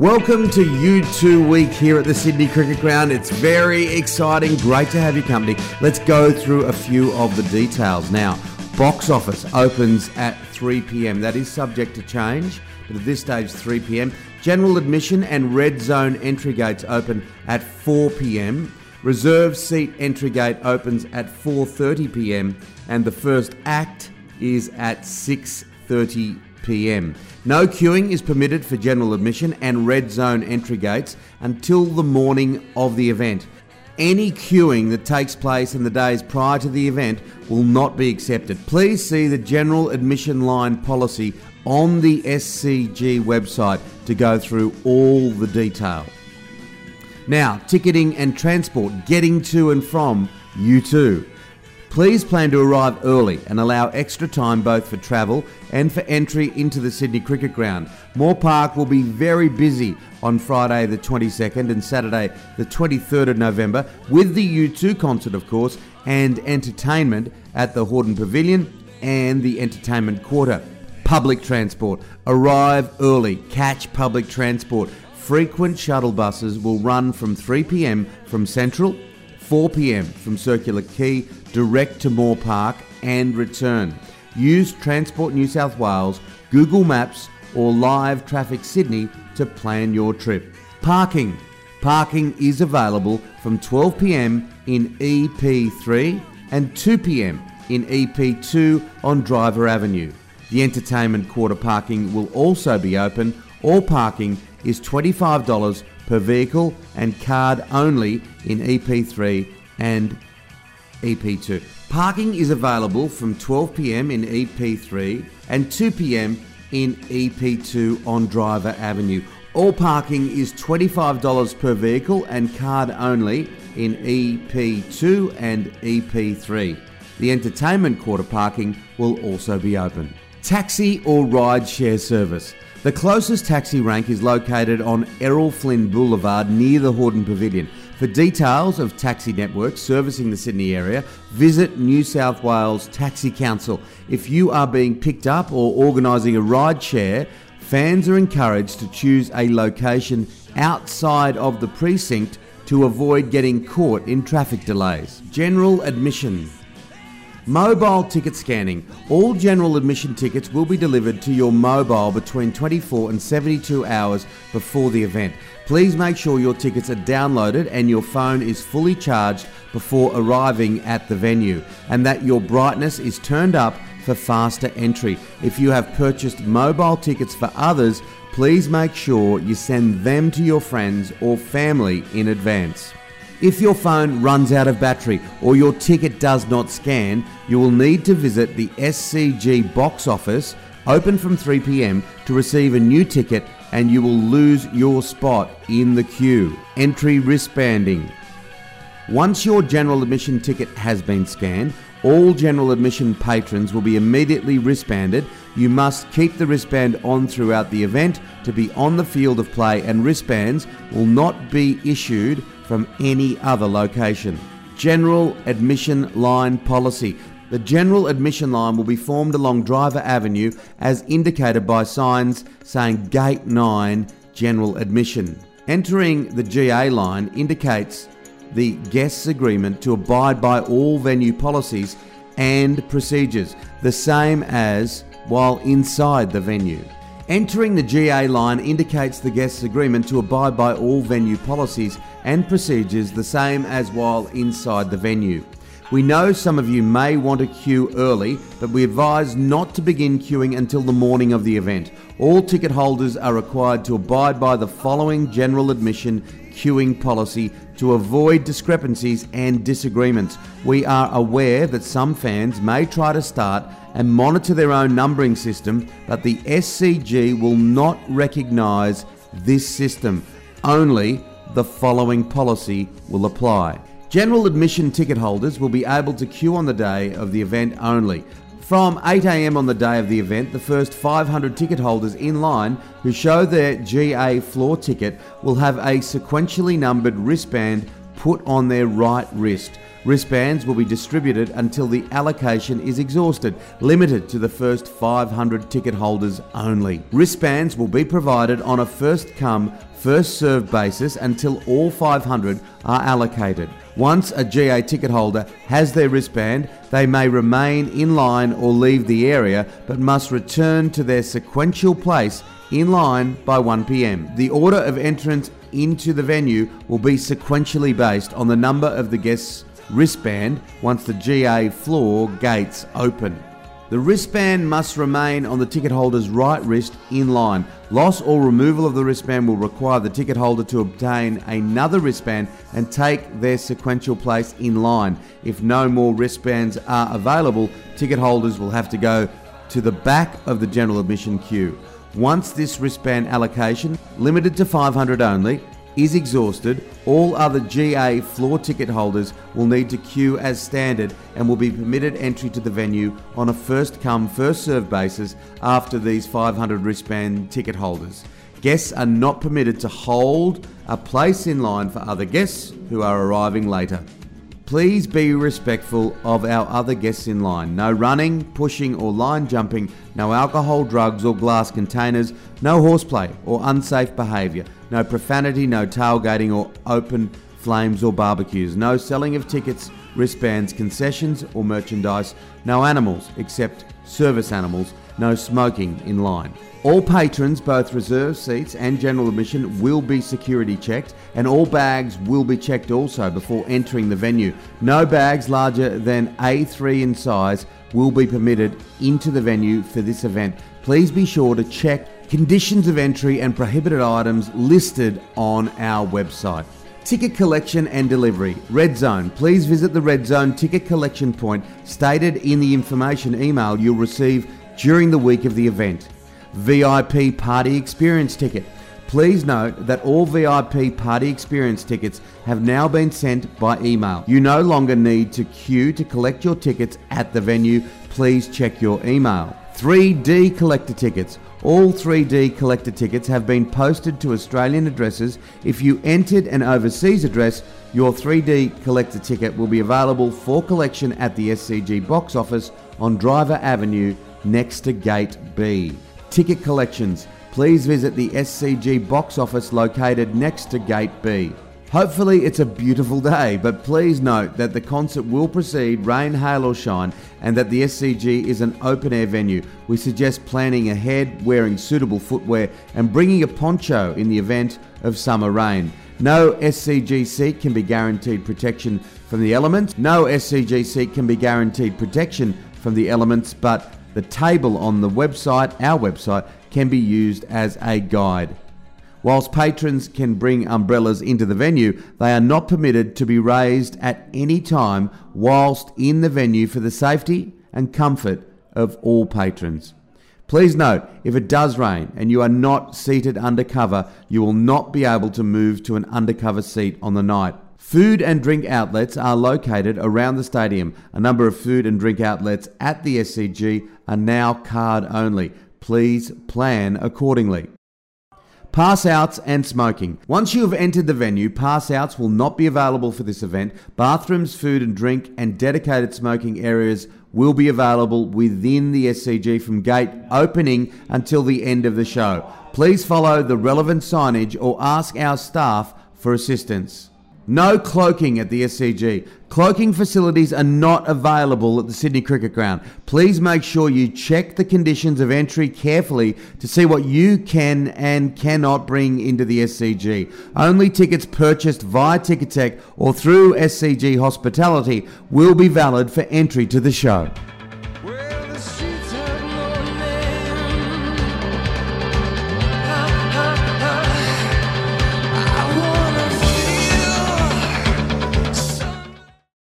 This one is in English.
Welcome to U2 Week here at the Sydney Cricket Ground. It's very exciting. Great to have your company. Let's go through a few of the details. Now, box office opens at 3 pm. That is subject to change, but at this stage, 3 pm. General admission and red zone entry gates open at 4 pm. Reserve seat entry gate opens at 4:30 p.m. and the first act is at 6:30 p.m. No queuing is permitted for general admission and red zone entry gates until the morning of the event. Any queuing that takes place in the days prior to the event will not be accepted. Please see the general admission line policy on the SCG website to go through all the detail. Now, ticketing and transport, getting to and from U2. Please plan to arrive early and allow extra time both for travel and for entry into the Sydney Cricket Ground. Moore Park will be very busy on Friday the 22nd and Saturday the 23rd of November with the U2 concert, of course, and entertainment at the Hordern Pavilion and the Entertainment Quarter. Public transport. Arrive early. Catch public transport. Frequent shuttle buses will run from 3 pm from Central 4 pm from Circular Quay direct to Moore Park and return. Use Transport New South Wales, Google Maps, or Live Traffic Sydney to plan your trip. Parking. Parking is available from 12 pm in EP3 and 2 pm in EP2 on Driver Avenue. The entertainment quarter parking will also be open. All parking is $25 per vehicle and card only in EP3 and EP2. Parking is available from 12 pm in EP3 and 2 pm in EP2 on Driver Avenue. All parking is $25 per vehicle and card only in EP2 and EP3. The entertainment quarter parking will also be open. Taxi or ride share service. The closest taxi rank is located on Errol Flynn Boulevard near the Hordern Pavilion. For details of taxi networks servicing the Sydney area, visit New South Wales Taxi Council. If you are being picked up or organising a ride share, fans are encouraged to choose a location outside of the precinct to avoid getting caught in traffic delays. General admission. Mobile ticket scanning. All general admission tickets will be delivered to your mobile between 24 and 72 hours before the event. Please make sure your tickets are downloaded and your phone is fully charged before arriving at the venue, and that your brightness is turned up for faster entry. If you have purchased mobile tickets for others, please make sure you send them to your friends or family in advance. If your phone runs out of battery or your ticket does not scan, you will need to visit the SCG box office open from 3 pm to receive a new ticket and you will lose your spot in the queue. Entry wristbanding. Once your general admission ticket has been scanned, all general admission patrons will be immediately wristbanded. You must keep the wristband on throughout the event to be on the field of play, and wristbands will not be issued from any other location. General Admission Line Policy. The general admission line will be formed along Driver Avenue as indicated by signs saying Gate 9 General Admission. Entering the GA line indicates the guest's agreement to abide by all venue policies and procedures, the same as while inside the venue. Entering the GA line indicates the guest's agreement to abide by all venue policies and procedures, the same as while inside the venue. We know some of you may want to queue early, but we advise not to begin queuing until the morning of the event. All ticket holders are required to abide by the following general admission queuing policy to avoid discrepancies and disagreements. We are aware that some fans may try to start and monitor their own numbering system, but the SCG will not recognise this system. Only the following policy will apply. General admission ticket holders will be able to queue on the day of the event only. From 8am on the day of the event, the first 500 ticket holders in line who show their GA floor ticket will have a sequentially numbered wristband put on their right wrist. Wristbands will be distributed until the allocation is exhausted, limited to the first 500 ticket holders only. Wristbands will be provided on a first come, first served basis until all 500 are allocated. Once a GA ticket holder has their wristband, they may remain in line or leave the area but must return to their sequential place in line by 1 pm. The order of entrance into the venue will be sequentially based on the number of the guests' wristband once the GA floor gates open. The wristband must remain on the ticket holder's right wrist in line. Loss or removal of the wristband will require the ticket holder to obtain another wristband and take their sequential place in line. If no more wristbands are available, ticket holders will have to go to the back of the general admission queue. Once this wristband allocation, limited to 500 only, is exhausted, all other GA floor ticket holders will need to queue as standard and will be permitted entry to the venue on a first come, first served basis after these 500 wristband ticket holders. Guests are not permitted to hold a place in line for other guests who are arriving later. Please be respectful of our other guests in line. No running, pushing, or line jumping, no alcohol, drugs, or glass containers, no horseplay or unsafe behaviour, no profanity, no tailgating or open flames or barbecues, no selling of tickets, wristbands, concessions, or merchandise, no animals except service animals, no smoking in line. All patrons, both reserve seats and general admission, will be security checked, and all bags will be checked also before entering the venue. No bags larger than A3 in size will be permitted into the venue for this event. Please be sure to check conditions of entry and prohibited items listed on our website. Ticket collection and delivery. Red Zone. Please visit the Red Zone ticket collection point stated in the information email you'll receive during the week of the event. VIP Party Experience ticket. Please note that all VIP Party Experience tickets have now been sent by email. You no longer need to queue to collect your tickets at the venue. Please check your email. 3D collector tickets. All 3D collector tickets have been posted to Australian addresses. If you entered an overseas address, your 3D collector ticket will be available for collection at the SCG box office on Driver Avenue next to Gate B. Ticket collections. Please visit the SCG box office located next to Gate B. Hopefully, it's a beautiful day, but please note that the concert will proceed rain, hail, or shine, and that the SCG is an open air venue. We suggest planning ahead, wearing suitable footwear, and bringing a poncho in the event of summer rain. No SCG seat can be guaranteed protection from the elements. No SCG seat can be guaranteed protection from the elements, but the table on the website, our website, can be used as a guide. Whilst patrons can bring umbrellas into the venue, they are not permitted to be raised at any time whilst in the venue for the safety and comfort of all patrons. Please note, if it does rain and you are not seated under cover, you will not be able to move to an undercover seat on the night. Food and drink outlets are located around the stadium. A number of food and drink outlets at the SCG are now card only. Please plan accordingly. Pass outs and smoking. Once you have entered the venue, pass outs will not be available for this event. Bathrooms, food and drink, and dedicated smoking areas will be available within the SCG from gate opening until the end of the show. Please follow the relevant signage or ask our staff for assistance. No cloaking at the SCG. Cloaking facilities are not available at the Sydney Cricket Ground. Please make sure you check the conditions of entry carefully to see what you can and cannot bring into the SCG. Only tickets purchased via Ticketek or through SCG Hospitality will be valid for entry to the show.